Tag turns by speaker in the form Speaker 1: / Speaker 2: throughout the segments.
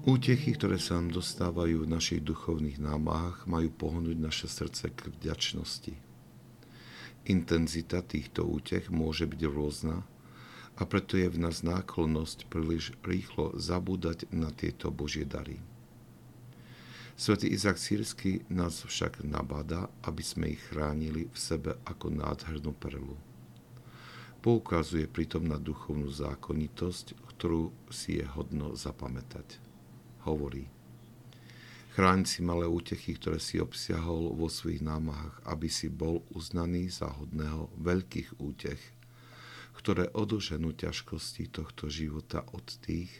Speaker 1: Útechy, ktoré sa nám dostávajú v našich duchovných námahách, majú pohnúť naše srdce k vďačnosti. Intenzita týchto útech môže byť rôzna a preto je v nás náklonnosť príliš rýchlo zabúdať na tieto Božie dary. Svetý Izak Sírsky nás však nabáda, aby sme ich chránili v sebe ako nádhernú perlu. Poukazuje pritom na duchovnú zákonitosť, ktorú si je hodno zapamätať hovorí. Chráň si malé útechy, ktoré si obsiahol vo svojich námahách, aby si bol uznaný za hodného veľkých útech, ktoré odoženú ťažkosti tohto života od tých,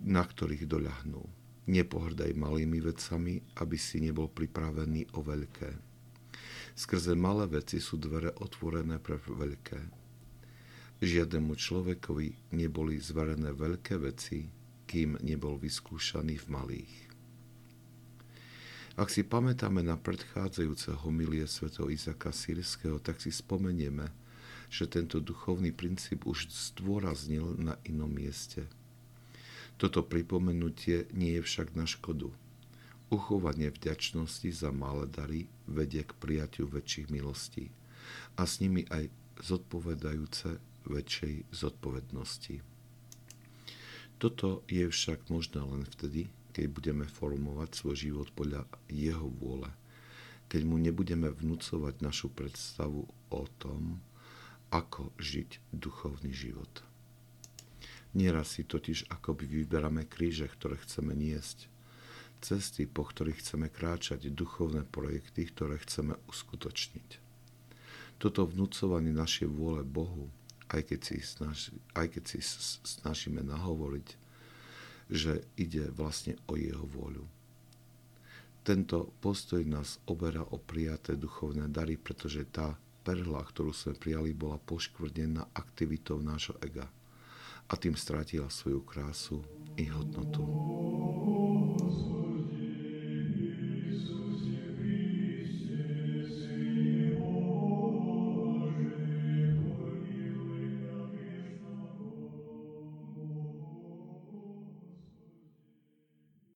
Speaker 1: na ktorých doľahnú. Nepohrdaj malými vecami, aby si nebol pripravený o veľké. Skrze malé veci sú dvere otvorené pre veľké. Žiadnemu človekovi neboli zverené veľké veci, kým nebol vyskúšaný v malých. Ak si pamätáme na predchádzajúce homilie svätého Izaka Sírskeho, tak si spomenieme, že tento duchovný princíp už zdôraznil na inom mieste. Toto pripomenutie nie je však na škodu. Uchovanie vďačnosti za malé dary vedie k prijatiu väčších milostí a s nimi aj zodpovedajúce väčšej zodpovednosti. Toto je však možné len vtedy, keď budeme formovať svoj život podľa jeho vôle, keď mu nebudeme vnúcovať našu predstavu o tom, ako žiť duchovný život. Nieraz si totiž akoby vyberáme kríže, ktoré chceme niesť, cesty, po ktorých chceme kráčať, duchovné projekty, ktoré chceme uskutočniť. Toto vnúcovanie našej vôle Bohu aj keď si, snaž, aj keď si snažíme nahovoriť, že ide vlastne o jeho vôľu. Tento postoj nás oberá o prijaté duchovné dary, pretože tá perla, ktorú sme prijali, bola poškvrnená aktivitou nášho ega a tým stratila svoju krásu i hodnotu.